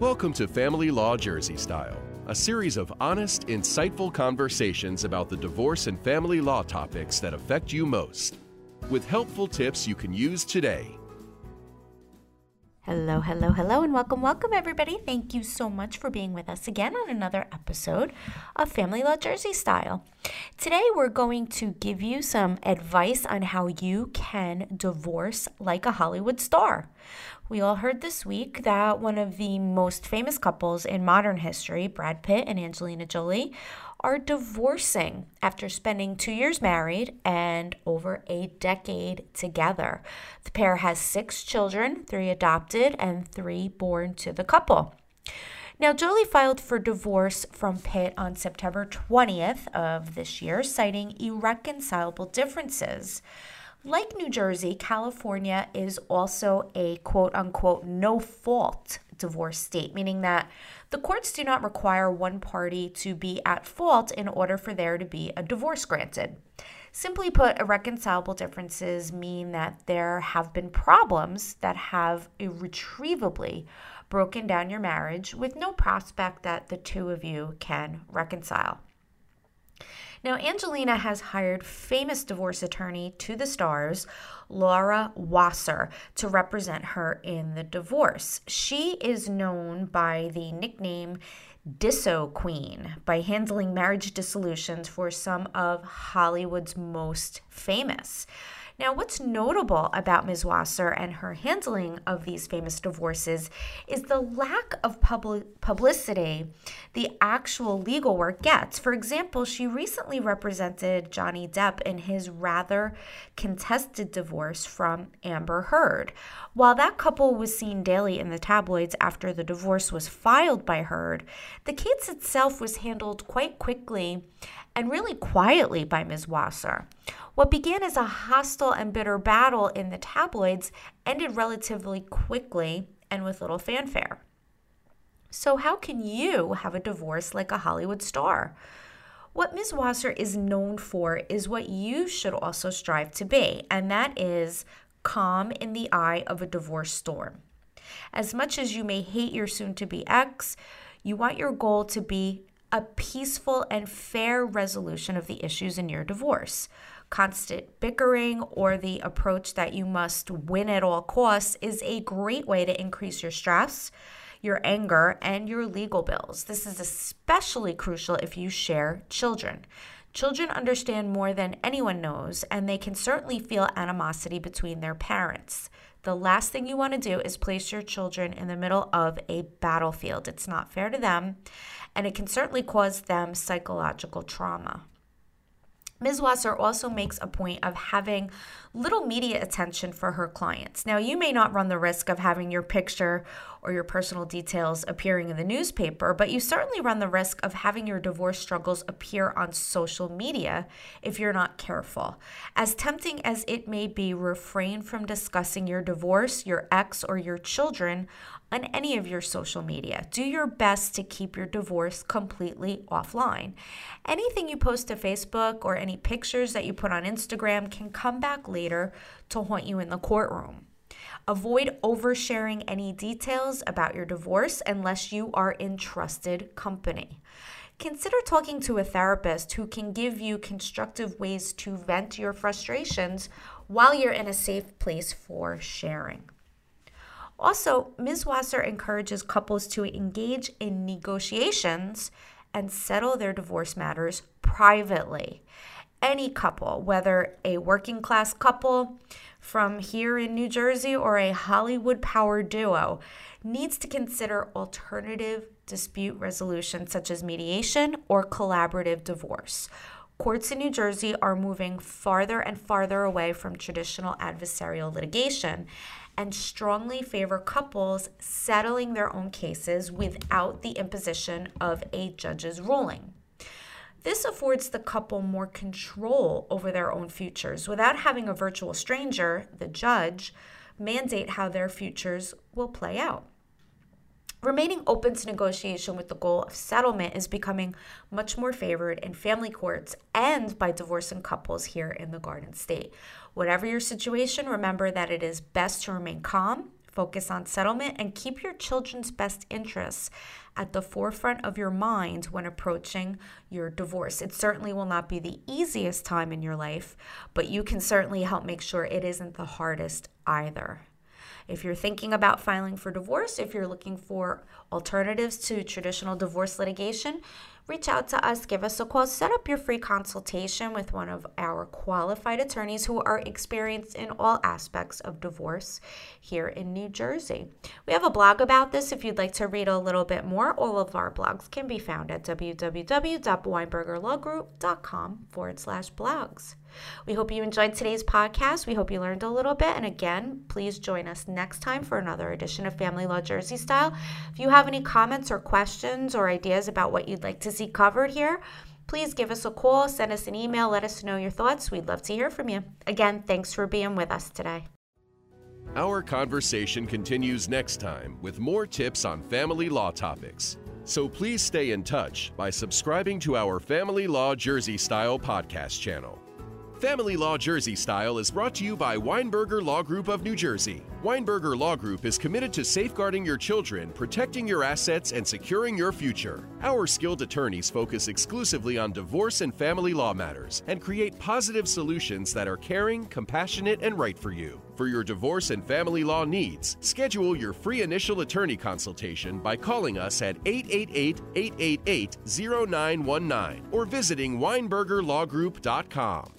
Welcome to Family Law Jersey Style, a series of honest, insightful conversations about the divorce and family law topics that affect you most, with helpful tips you can use today. Hello, hello, hello, and welcome, welcome, everybody. Thank you so much for being with us again on another episode of Family Law Jersey Style. Today, we're going to give you some advice on how you can divorce like a Hollywood star. We all heard this week that one of the most famous couples in modern history, Brad Pitt and Angelina Jolie, are divorcing after spending two years married and over a decade together. The pair has six children, three adopted and three born to the couple. Now, Jolie filed for divorce from Pitt on September 20th of this year, citing irreconcilable differences. Like New Jersey, California is also a quote unquote no fault divorce state, meaning that the courts do not require one party to be at fault in order for there to be a divorce granted. Simply put, irreconcilable differences mean that there have been problems that have irretrievably broken down your marriage with no prospect that the two of you can reconcile. Now, Angelina has hired famous divorce attorney to the stars, Laura Wasser, to represent her in the divorce. She is known by the nickname Disso Queen by handling marriage dissolutions for some of Hollywood's most famous. Now, what's notable about Ms. Wasser and her handling of these famous divorces is the lack of public publicity the actual legal work gets. For example, she recently represented Johnny Depp in his rather contested divorce from Amber Heard. While that couple was seen daily in the tabloids after the divorce was filed by Heard, the case itself was handled quite quickly and really quietly by Ms. Wasser. What began as a hostile and bitter battle in the tabloids ended relatively quickly and with little fanfare. So, how can you have a divorce like a Hollywood star? What Ms. Wasser is known for is what you should also strive to be, and that is calm in the eye of a divorce storm. As much as you may hate your soon to be ex, you want your goal to be a peaceful and fair resolution of the issues in your divorce constant bickering or the approach that you must win at all costs is a great way to increase your stress, your anger, and your legal bills. This is especially crucial if you share children. Children understand more than anyone knows, and they can certainly feel animosity between their parents. The last thing you want to do is place your children in the middle of a battlefield. It's not fair to them, and it can certainly cause them psychological trauma. Ms. Wasser also makes a point of having little media attention for her clients. Now, you may not run the risk of having your picture or your personal details appearing in the newspaper, but you certainly run the risk of having your divorce struggles appear on social media if you're not careful. As tempting as it may be, refrain from discussing your divorce, your ex, or your children on any of your social media. Do your best to keep your divorce completely offline. Anything you post to Facebook or any pictures that you put on Instagram can come back later to haunt you in the courtroom. Avoid oversharing any details about your divorce unless you are in trusted company. Consider talking to a therapist who can give you constructive ways to vent your frustrations while you're in a safe place for sharing. Also, Ms. Wasser encourages couples to engage in negotiations and settle their divorce matters privately. Any couple, whether a working class couple from here in New Jersey or a Hollywood power duo, needs to consider alternative dispute resolution such as mediation or collaborative divorce. Courts in New Jersey are moving farther and farther away from traditional adversarial litigation and strongly favor couples settling their own cases without the imposition of a judge's ruling. This affords the couple more control over their own futures without having a virtual stranger, the judge, mandate how their futures will play out. Remaining open to negotiation with the goal of settlement is becoming much more favored in family courts and by divorcing couples here in the Garden State. Whatever your situation, remember that it is best to remain calm, Focus on settlement and keep your children's best interests at the forefront of your mind when approaching your divorce. It certainly will not be the easiest time in your life, but you can certainly help make sure it isn't the hardest either. If you're thinking about filing for divorce, if you're looking for alternatives to traditional divorce litigation, reach out to us, give us a call, set up your free consultation with one of our qualified attorneys who are experienced in all aspects of divorce here in New Jersey. We have a blog about this if you'd like to read a little bit more. All of our blogs can be found at www.weinbergerlawgroup.com forward slash blogs. We hope you enjoyed today's podcast. We hope you learned a little bit. And again, please join us next time for another edition of Family Law Jersey Style. If you have any comments or questions or ideas about what you'd like to covered here, please give us a call, send us an email, let us know your thoughts. We'd love to hear from you. Again, thanks for being with us today. Our conversation continues next time with more tips on family law topics. So please stay in touch by subscribing to our Family Law Jersey Style podcast channel. Family Law Jersey Style is brought to you by Weinberger Law Group of New Jersey. Weinberger Law Group is committed to safeguarding your children, protecting your assets, and securing your future. Our skilled attorneys focus exclusively on divorce and family law matters and create positive solutions that are caring, compassionate, and right for you. For your divorce and family law needs, schedule your free initial attorney consultation by calling us at 888 888 0919 or visiting WeinbergerLawGroup.com.